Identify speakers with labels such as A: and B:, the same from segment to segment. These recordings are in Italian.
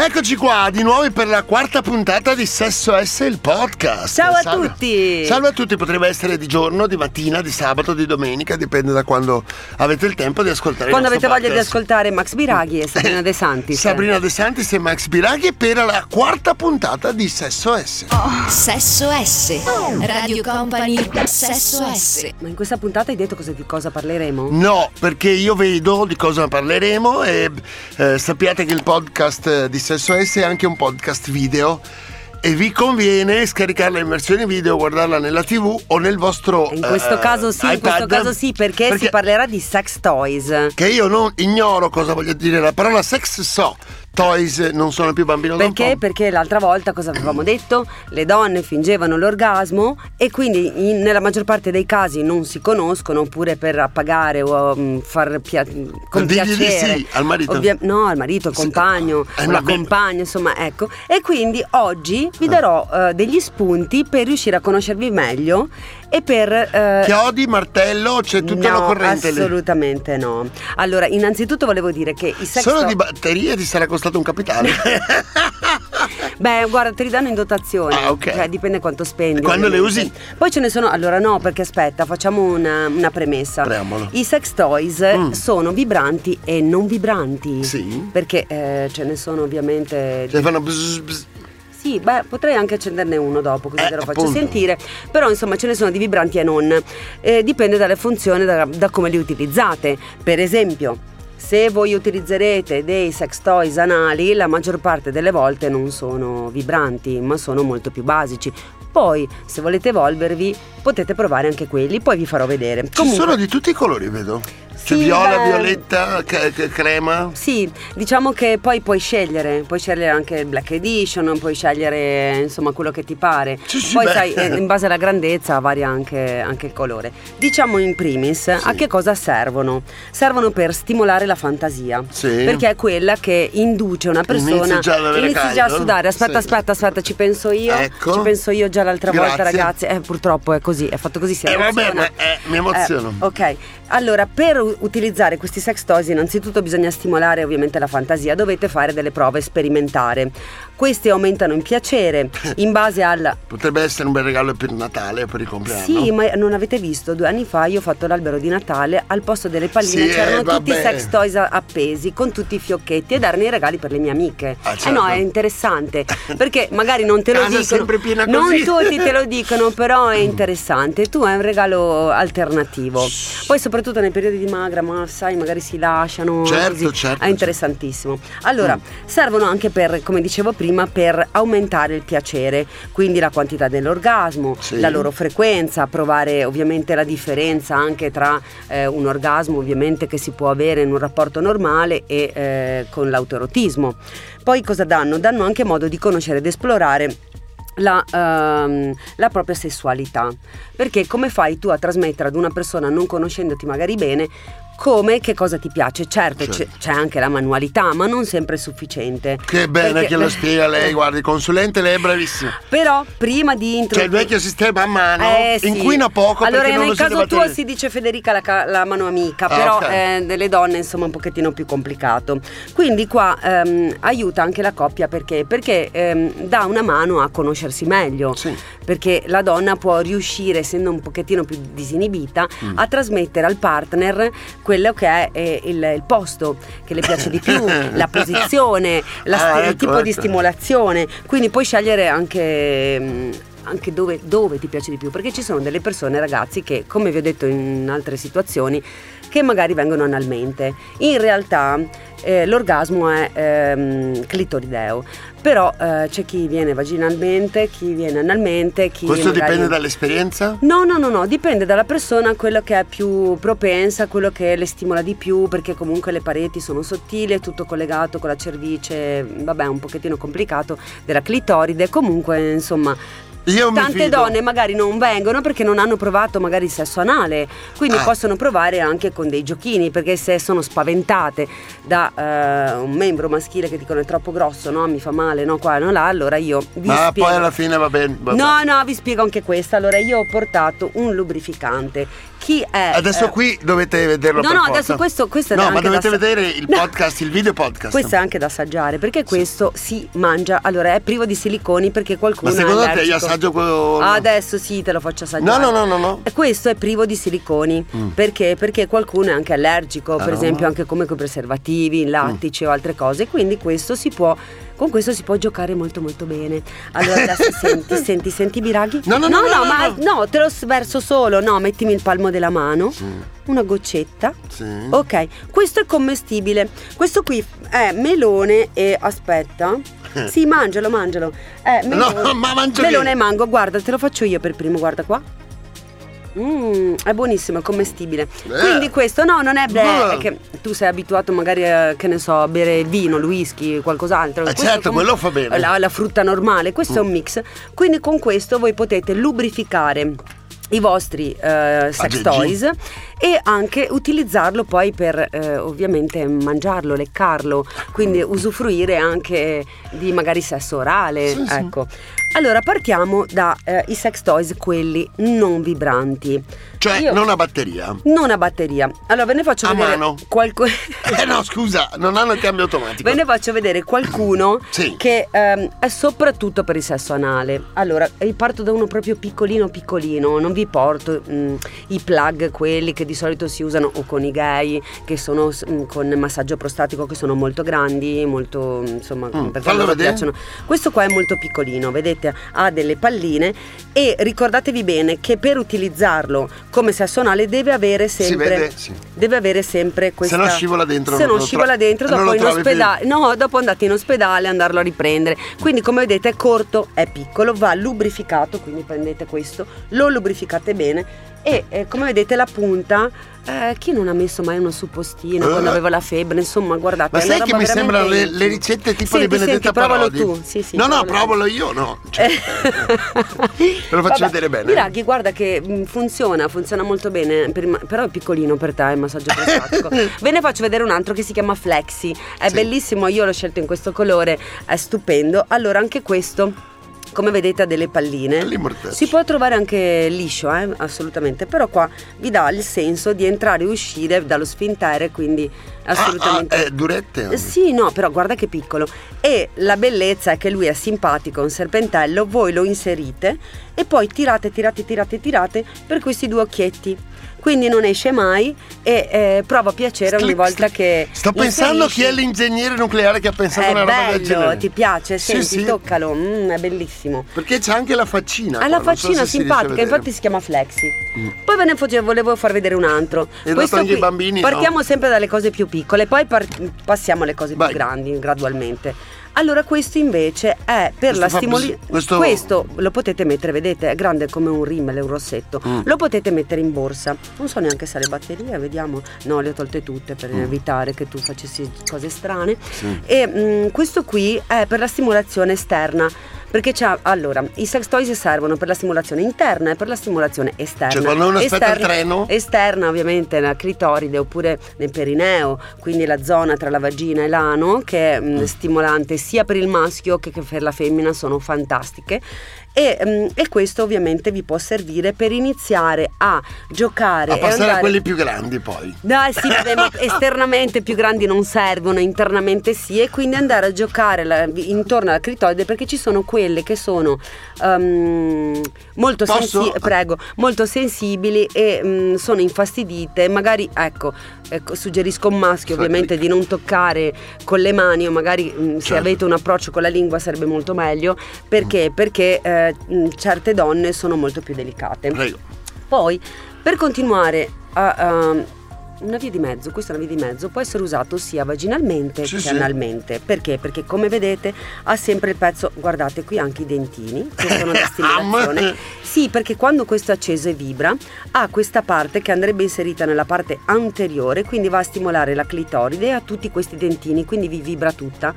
A: Eccoci qua di nuovo per la quarta puntata di Sesso S il podcast.
B: Ciao a
A: Salve.
B: tutti.
A: Salve a tutti, potrebbe essere di giorno, di mattina, di sabato, di domenica, dipende da quando avete il tempo di ascoltare
B: Quando
A: il
B: avete
A: nostro
B: voglia di
A: podcast.
B: ascoltare Max Biraghi e Sabrina De Santis.
A: Sabrina De Santis e Max Biraghi per la quarta puntata di Sesso S.
C: Sesso S. Radio Company. Sesso S.
B: Ma in questa puntata hai detto cosa, di cosa parleremo?
A: No, perché io vedo di cosa parleremo e eh, sappiate che il podcast eh, di Sesso S è anche un podcast video e vi conviene scaricarla in versione video, guardarla nella tv o nel vostro
B: In questo
A: eh,
B: caso sì, in questo
A: iPad.
B: caso sì, perché, si parlerà di sex toys.
A: Che io non ignoro cosa voglia dire la parola sex so. Toys non sono più bambino
B: Perché? Perché l'altra volta cosa avevamo detto? Le donne fingevano l'orgasmo e quindi in- nella maggior parte dei casi non si conoscono oppure per appagare o mm, far pia- con
A: dirgli di
B: piacere.
A: sì al marito.
B: Ovvia- no, al marito, al
A: Sì,
B: compagno,
A: eh,
B: o la
A: vabbè.
B: compagna, insomma, ecco. E quindi oggi vi darò eh, degli spunti per riuscire a conoscervi meglio e per eh,
A: Chiodi, martello, c'è tutta
B: no,
A: la corrente lì.
B: assolutamente no. Allora, innanzitutto volevo dire che i sex
A: Solo
B: to-
A: di batterie ti sarà costato un capitale.
B: Beh, guarda, te li danno in dotazione.
A: Ah, ok.
B: Cioè, dipende quanto spendi.
A: E quando le usi?
B: Poi ce ne sono. Allora, no, perché aspetta, facciamo una, una premessa.
A: Preambolo.
B: I sex toys
A: Mm.
B: sono vibranti e non vibranti.
A: Sì.
B: Perché eh, ce ne sono ovviamente.
A: Cioè fanno bzz, bzz.
B: Sì, beh, potrei anche accenderne uno dopo, così
A: Eh,
B: te lo faccio
A: appunto.
B: sentire. Però, insomma, ce ne sono di vibranti e non. Eh, dipende dalle funzioni, da, da come li utilizzate. Per esempio, se voi utilizzerete dei sex toys anali, la maggior parte delle volte non sono vibranti, ma sono molto più basici. Poi, se volete evolvervi, potete provare anche quelli, poi vi farò vedere.
A: Ci sono di tutti i colori, vedo.
B: Sì,
A: viola,
B: beh.
A: violetta, crema.
B: Sì, diciamo che poi puoi scegliere, puoi scegliere anche il Black Edition, puoi scegliere insomma quello che ti pare.
A: Sì, sì,
B: poi
A: beh.
B: sai, eh, in base alla grandezza varia anche, anche il colore. Diciamo in primis a che cosa servono? Servono per stimolare la fantasia,
A: Sì.
B: perché è quella che induce una persona
A: Inizi già
B: inizi già a sudare. Aspetta,
A: Sì.
B: aspetta, aspetta, ci penso io.
A: Ecco.
B: Ci penso io già l'altra volta,
A: Grazie.
B: ragazzi. Eh, purtroppo è così, è fatto così. Si
A: Eh, vabbè, ma, eh, mi emoziono.
B: Eh, ok, allora per utilizzare questi sex toys innanzitutto bisogna stimolare ovviamente la fantasia, dovete fare delle prove sperimentare. Questi aumentano in piacere in base al...
A: Potrebbe essere un bel regalo per Natale per il compleanno.
B: Sì, ma non avete visto? Due anni fa io ho fatto l'albero di Natale, al posto delle palline
A: Sì,
B: c'erano
A: eh,
B: tutti i sex toys appesi con tutti i fiocchetti e darne i regali per le mie amiche.
A: Ah,
B: Eh no,
A: certo.
B: è interessante, perché magari non te lo
A: Casa
B: dicono.
A: sempre piena
B: non
A: così.
B: tutti te lo dicono, però è interessante. Tu hai un regalo alternativo. Poi soprattutto nei periodi di magra, ma sai, magari si lasciano.
A: Certo,
B: così.
A: certo,
B: È interessantissimo. Allora, servono anche per, come dicevo prima, per aumentare il piacere, quindi la quantità dell'orgasmo,
A: Sì.
B: la loro frequenza, provare ovviamente la differenza anche tra eh, un orgasmo ovviamente che si può avere in un rapporto normale e eh, con l'autoerotismo. Poi cosa danno? Danno anche modo di conoscere ed esplorare la, ehm, la propria sessualità. Perché come fai tu a trasmettere ad una persona non conoscendoti magari bene come che cosa ti piace? Certo, c'è-
A: Certo.
B: C'è, anche la manualità, ma non sempre è sufficiente.
A: Che bene
B: Perché-
A: che lo spiega lei, guardi, il consulente lei è bravissimo.
B: Però prima di
A: Cioè il
B: introdurre
A: vecchio sistema a mano
B: Eh, sì.
A: inquina poco
B: allora nel caso tuo si dice Federica la, la mano amica
A: Ah,
B: però
A: ok.
B: eh, delle donne insomma un pochettino più complicato quindi qua ehm, aiuta anche la coppia perché perché ehm, dà una mano a conoscersi meglio
A: Sì.
B: perché la donna può riuscire essendo un pochettino più disinibita
A: Mm.
B: a trasmettere al partner quello che è eh, il, il posto che le piace di più la posizione la
A: Ah,
B: il
A: ecco,
B: tipo di
A: ecco.
B: stimolazione quindi puoi scegliere anche mm, anche dove, dove ti piace di più, perché ci sono delle persone, ragazzi, che, come vi ho detto in altre situazioni, che magari vengono analmente. In realtà eh, l'orgasmo è ehm, clitorideo, però eh, c'è chi viene vaginalmente, chi viene analmente, chi
A: Questo
B: magari-
A: dipende dall'esperienza?
B: No, no, no, no, dipende dalla persona, quello che è più propensa, quello che le stimola di più, perché comunque le pareti sono sottili, è tutto collegato con la cervice, vabbè, un pochettino complicato, della clitoride, comunque, insomma,
A: Io
B: Tante donne magari non vengono perché non hanno provato magari il sesso anale, quindi
A: Ah.
B: possono provare anche con dei giochini, perché se sono spaventate da eh, un membro maschile che dicono è troppo grosso, no, mi fa male, no, qua, no, là, allora io vi
A: Ma
B: spiego.
A: poi alla fine va bene. va
B: No, no, vi spiego anche questa. Allora, io ho portato un lubrificante chi è...
A: Adesso
B: eh,
A: qui dovete vederlo
B: No,
A: per
B: no,
A: forza.
B: adesso questo, questo è
A: No, ma dovete
B: da
A: vedere il
B: No.
A: podcast, il video podcast.
B: Questo è anche da assaggiare perché questo si mangia, allora è privo di siliconi perché qualcuno
A: Ma secondo
B: è
A: te io assaggio quello
B: Adesso sì, te lo faccio assaggiare.
A: No, no, no, no, no.
B: Questo è privo di siliconi perché? Perché qualcuno è anche allergico, per
A: Mm. Ah, no? Mm.
B: esempio anche come con i preservativi, lattici o altre cose, quindi questo si può con questo si può giocare molto molto bene. Allora adesso senti, senti, senti Biraghi?
A: No, no, no, no, no,
B: ma
A: no.
B: no, te lo verso solo, no, mettimi il palmo della mano, una goccetta.
A: Sì.
B: Ok, questo è commestibile. Questo qui è melone e aspetta. Sì, mangialo, mangialo. È melone,
A: No, ma mangio
B: melone e mango. Guarda, te lo faccio io per primo, guarda qua. Mm, è buonissimo, è commestibile.
A: Eh.
B: Quindi questo no, non è beh,
A: Eh.
B: che tu sei abituato magari a, che ne so, a bere il vino, il whisky, qualcos'altro.
A: Eh, certo, quello fa bene. Mm.
B: La, la frutta normale, questo è un mix. Quindi con questo voi potete lubrificare i vostri eh, sex
A: Aggeggi.
B: toys e anche utilizzarlo poi per eh, ovviamente mangiarlo, leccarlo, quindi usufruire anche di magari sesso orale,
A: Sì, sì.
B: ecco. Allora partiamo dai sex toys quelli non vibranti.
A: Cioè,
B: Io-
A: non a batteria.
B: non a batteria. Allora ve ne faccio
A: A
B: vedere
A: mano?
B: qualcuno
A: Eh no, scusa, non hanno il cambio automatico.
B: Ve ne faccio vedere qualcuno
A: Sì.
B: che ehm, è soprattutto per il sesso anale. Allora, io parto da uno proprio piccolino piccolino, non vi porto mm, i plug, quelli che di solito si usano o con i gay, che sono con massaggio prostatico, che sono molto grandi, molto insomma,
A: Mm,
B: perché loro piacciono. Questo qua è molto piccolino, vedete, ha delle palline e ricordatevi bene che per utilizzarlo come sesso anale deve avere sempre
A: vede? Sì.
B: deve avere sempre questa
A: no scivola dentro,
B: se
A: non
B: no scivola
A: tro-
B: dentro dopo in
A: trovi più.
B: ospedale no dopo andate in ospedale andarlo a riprendere quindi come vedete è corto è piccolo va lubrificato quindi prendete questo lo lubrificate bene e eh, come vedete la punta eh, chi non ha messo mai uno suppostino
A: Eh.
B: quando aveva la febbre insomma guardate
A: Ma sai che mi sembrano le, le ricette tipo
B: Senti,
A: di Benedetta
B: senti, provalo tu sì, sì,
A: no, no,
B: provalo.
A: io, no. Cioè,
B: Te
A: lo faccio vedere bene.
B: Miraghi, guarda che mh, funziona, funziona molto bene, per però è piccolino per te il massaggio prostatico. Ve ne faccio vedere un altro che si chiama Flexi, è
A: Sì.
B: bellissimo, io l'ho scelto in questo colore, è stupendo. Allora anche questo... Come vedete ha delle palline. Si può trovare anche liscio, eh, assolutamente, però qua vi dà il senso di entrare e uscire dallo sfintere, quindi assolutamente...
A: Ah, ah, è durette?
B: Eh, Sì, no, però guarda che piccolo. E la bellezza è che lui è simpatico, un serpentello, voi lo inserite e poi tirate, tirate, tirate, tirate per questi due occhietti. Quindi non esce mai e eh, prova piacere ogni volta che.
A: Sto pensando
B: inserisci.
A: chi è l'ingegnere nucleare che ha pensato
B: È
A: una roba del
B: bello,
A: genere.
B: ti piace?
A: Sì,
B: Senti,
A: sì.
B: toccalo, mm, è bellissimo.
A: Perché c'è anche la faccina.
B: Ha la
A: non so
B: faccina
A: si a
B: simpatica,
A: vedere.
B: infatti si chiama Flexi. Poi ve ne fo- volevo far vedere un altro.
A: E dato anche i bambini,
B: Partiamo
A: no?
B: sempre dalle cose più piccole, poi par- passiamo alle cose
A: Vai.
B: più grandi gradualmente. Allora questo invece è per
A: Questo
B: la stimoli-
A: così, questo-
B: lo potete mettere, vedete, è grande come un rimmel, un rossetto.
A: Mm.
B: Lo potete mettere in borsa. Non so neanche se ha le batterie, vediamo. No, le ho tolte tutte per evitare che tu facessi cose strane.
A: Mm. Sì.
B: E mm, questo qui è per la stimolazione esterna. Perché c'ha, allora, i sex toys servono per la stimolazione interna e per la stimolazione esterna.
A: Cioè, quando uno aspetta il
B: Esterna-
A: treno?
B: Esterna ovviamente la clitoride oppure nel perineo, quindi la zona tra la vagina e l'ano che è mm, stimolante sia per il maschio che che per la femmina, sono fantastiche. E, mm, e questo ovviamente vi può servire per iniziare a giocare
A: A passare
B: andare
A: a quelli più grandi poi.
B: dai, sì, vabbè, ma esternamente più grandi non servono, internamente sì, e quindi andare a giocare la- intorno alla clitoride perché ci sono quelle che sono ehm, molto, sensi- prego, molto sensibili e mm, sono infastidite. Magari, ecco, ecco, suggerisco a un maschio
A: Sì.
B: ovviamente di non toccare con le mani o magari se
A: Certo.
B: avete un approccio con la lingua sarebbe molto meglio. Perché? Perché eh, mm, certe donne sono molto più delicate.
A: Prego.
B: Poi, per continuare a... a- una via di mezzo, questa è una via di mezzo, può essere usato sia vaginalmente
A: Sì,
B: che
A: sì.
B: analmente. Perché? Perché come vedete ha sempre il pezzo, guardate qui anche i dentini, che sono da stimolazione. Sì, perché quando questo è acceso e vibra, ha questa parte che andrebbe inserita nella parte anteriore, quindi va a stimolare la clitoride e ha tutti questi dentini, quindi vi vibra tutta.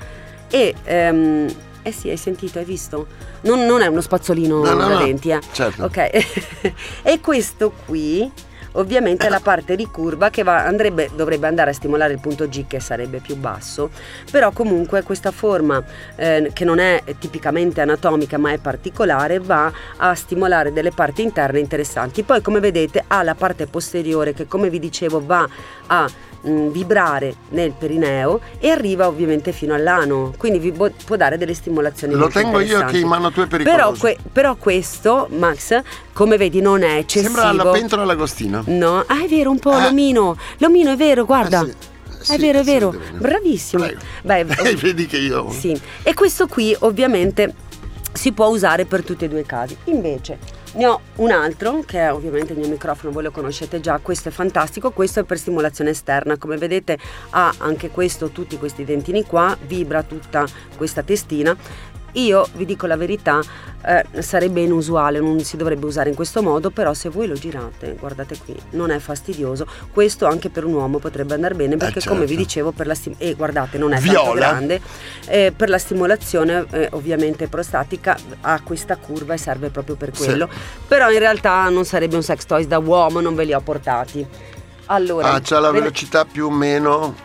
B: E... ehm, eh sì, hai sentito, hai visto? Non, non è uno spazzolino
A: No, no,
B: da
A: no.
B: denti, eh.
A: Certo.
B: Ok. e questo qui ovviamente la parte ricurva che va, andrebbe, dovrebbe andare a stimolare il punto G che sarebbe più basso, però comunque questa forma eh, che non è tipicamente anatomica ma è particolare va a stimolare delle parti interne interessanti. Poi come vedete ha la parte posteriore che come vi dicevo va a mh, vibrare nel perineo e arriva ovviamente fino all'ano, quindi vi può, può dare delle stimolazioni.
A: Lo tengo io che in mano tu è pericoloso.
B: Però, que- però questo, Max, come vedi non è eccessivo.
A: Sembra la pentola all'agostino.
B: No, ah è vero, un po'
A: Ah.
B: l'omino. L'omino è vero, guarda.
A: Eh sì, sì,
B: è vero, è vero. Bravissimo. Beh,
A: Eh, vedi che io...
B: sì. E questo qui ovviamente si può usare per tutti e due i casi. Invece ne ho un altro che è ovviamente il mio microfono, voi lo conoscete già, questo è fantastico, questo è per stimolazione esterna, come vedete ha anche questo, tutti questi dentini qua, vibra tutta questa testina. Io vi dico la verità, eh, sarebbe inusuale, non si dovrebbe usare in questo modo, però se voi lo girate, guardate qui, non è fastidioso. Questo anche per un uomo potrebbe andare bene perché come vi
A: certo.
B: dicevo per la stim- e guardate, non è
A: Viola.
B: grande, eh, per la stimolazione eh, ovviamente prostatica ha questa curva e serve proprio per
A: Sì.
B: quello. Però in realtà non sarebbe un sex toys da uomo, non ve li ho portati. Allora,
A: Ah, c'ha la velocità più o meno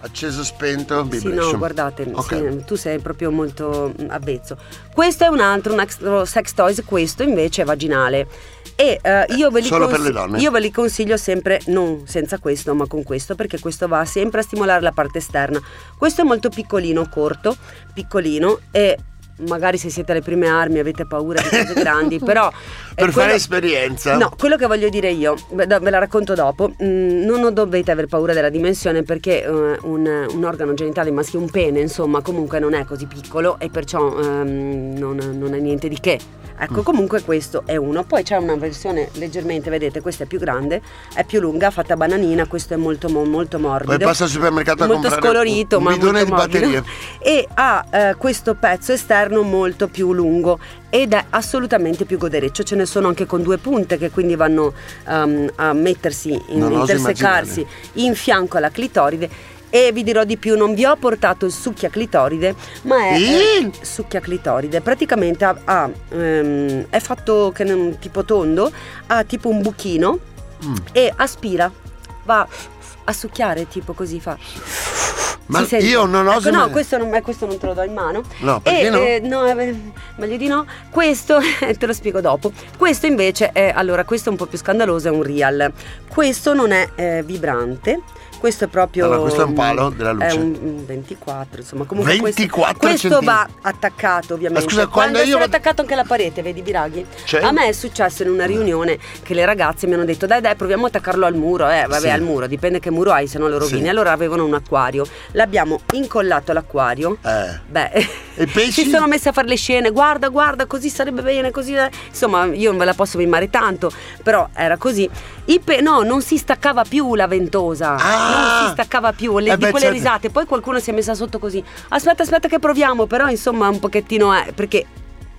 A: acceso, spento,
B: Sì,
A: vibration.
B: no, guardate,
A: Ok.
B: sì, tu sei proprio molto mm, avvezzo. Questo è un altro, un altro sex toys, questo invece è vaginale. E eh, io, ve
A: donne?
B: io ve li consiglio sempre, non senza questo, ma con questo, perché questo va sempre a stimolare la parte esterna. Questo è molto piccolino, corto, piccolino e magari se siete alle prime armi avete paura di cose grandi, però... eh,
A: Per
B: quello-
A: fare esperienza.
B: No, quello che voglio dire io, ve la racconto dopo, mm, non dovete aver paura della dimensione perché eh, un, un organo genitale maschile, un pene, insomma, comunque non è così piccolo e perciò ehm, non, non è niente di che.
A: Mm.
B: Ecco, comunque questo è uno. Poi c'è una versione leggermente, vedete, questa è più grande, è più lunga, fatta bananina, questo è molto mo- molto morbido.
A: Poi passa al supermercato a
B: molto
A: comprare
B: scolorito,
A: un
B: ma
A: bidone
B: molto
A: di
B: morbido.
A: batterie.
B: E ha eh, questo pezzo esterno molto più lungo ed è assolutamente più godereccio. Ce ne sono anche con due punte che quindi vanno ehm, a mettersi, in, intersecarsi in fianco alla clitoride. E vi dirò di più, non vi ho portato il succhia clitoride, ma è eh, succhia clitoride. Praticamente ha, ha, ehm, è fatto che non- tipo tondo, ha tipo un buchino
A: Mm.
B: e aspira, va a succhiare tipo così fa.
A: Ma
B: Si
A: io non oso
B: Ecco, no, questo non, eh, questo non te lo do in mano.
A: No, perché
B: e,
A: no?
B: eh, no, eh, meglio di no. Questo te lo spiego dopo. Questo invece è allora, questo è un po' più scandaloso, è un real. Questo non è eh, vibrante. Questo è proprio.
A: Allora, questo è un palo della luce.
B: È un un 24, insomma. Comunque
A: 24
B: questo, questo va attaccato, ovviamente.
A: Ma scusa, quando
B: Quando
A: io
B: essere
A: vado-
B: attaccato anche alla parete, vedi Biraghi?
A: Cioè?
B: A me è successo in una riunione che le ragazze mi hanno detto dai dai proviamo a attaccarlo al muro, eh vabbè
A: Sì.
B: al muro, dipende che muro hai se no lo rovini.
A: Sì.
B: Allora avevano un acquario, l'abbiamo incollato all'acquario.
A: Eh.
B: Beh,
A: E pesci?
B: si sono messi a fare le scene, guarda, guarda, così sarebbe bene, così. eh. Insomma, io non ve la posso mimare tanto, però era così. Pe- no, non si staccava più la ventosa.
A: Ah!
B: Non si staccava più, le,
A: Eh
B: di
A: beh,
B: quelle
A: certo.
B: risate. Poi qualcuno si è messa sotto così. Aspetta, aspetta che proviamo, però insomma un pochettino è. Perché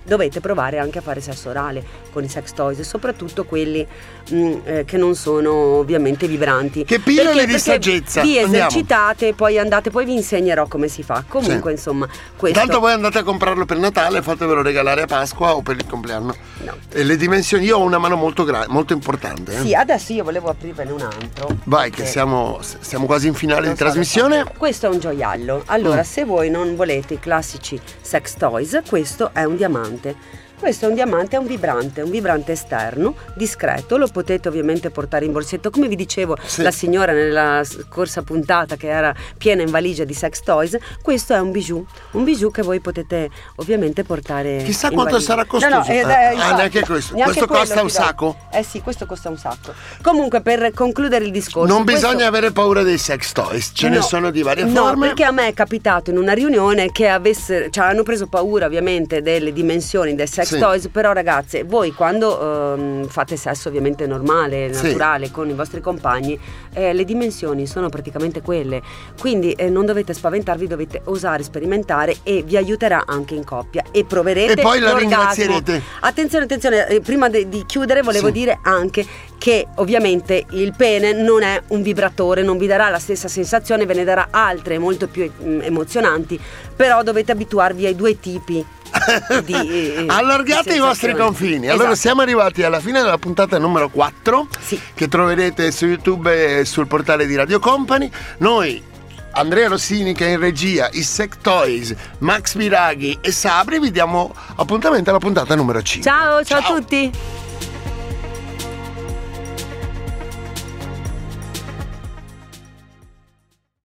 B: dovete provare anche a fare sesso orale con i sex toys, e soprattutto quelli mm, eh, che non sono ovviamente vibranti.
A: Che pillole
B: Perché-
A: di
B: perché
A: saggezza.
B: Vi
A: Andiamo.
B: esercitate e poi andate, poi vi insegnerò come si fa. Comunque,
A: Sì.
B: insomma, questo.
A: Tanto voi andate a comprarlo per Natale, fatevelo regalare a Pasqua o per il compleanno.
B: No.
A: E le dimensioni, io ho una mano molto, gra- molto importante. eh.
B: Sì, adesso io volevo aprirvene un altro.
A: Vai, che siamo, siamo quasi in finale di
B: so
A: trasmissione.
B: Questo è un gioiello. Allora,
A: Mm.
B: se voi non volete i classici sex toys, questo è un diamante. Questo è un diamante, è un vibrante, un vibrante esterno, discreto, lo potete ovviamente portare in borsetto. Come vi dicevo,
A: Sì.
B: la signora nella scorsa puntata che era piena in valigia di sex toys, questo è un bijou, un bijou che voi potete ovviamente portare
A: Chissà
B: in
A: quanto
B: valigia.
A: sarà costoso.
B: No, no, eh,
A: Eh,
B: eh,
A: ah, neanche questo.
B: neanche
A: Questo costa un sacco?
B: Eh sì, questo costa un sacco. Comunque, per concludere il discorso...
A: Non
B: questo-
A: bisogna avere paura dei sex toys, ce ne
B: No.
A: sono di varie
B: no,
A: forme.
B: perché a me è capitato in una riunione che avesse, cioè hanno preso paura ovviamente delle dimensioni del sex
A: Sì.
B: toys, però ragazze, voi quando ehm, fate sesso ovviamente normale, naturale con i vostri compagni, eh, le dimensioni sono praticamente quelle, quindi eh, non dovete spaventarvi, dovete osare sperimentare e vi aiuterà anche in coppia e proverete
A: E poi la
B: l'orgasmo.
A: ringrazierete.
B: Attenzione, attenzione, eh, prima de- di chiudere volevo dire anche che ovviamente il pene non è un vibratore, non vi darà la stessa sensazione, ve ne darà altre molto più mm, emozionanti, però dovete abituarvi ai due tipi. Di, eh,
A: Allargate i vostri confini. Allora
B: Esatto.
A: siamo arrivati alla fine della puntata numero 4
B: Sì.
A: che troverete su YouTube e sul portale di Radio Company. Noi Andrea Rossini che è in regia, i Sec Toys, Max Miraghi e Sabri vi diamo appuntamento alla puntata numero 5.
B: Ciao, ciao a tutti!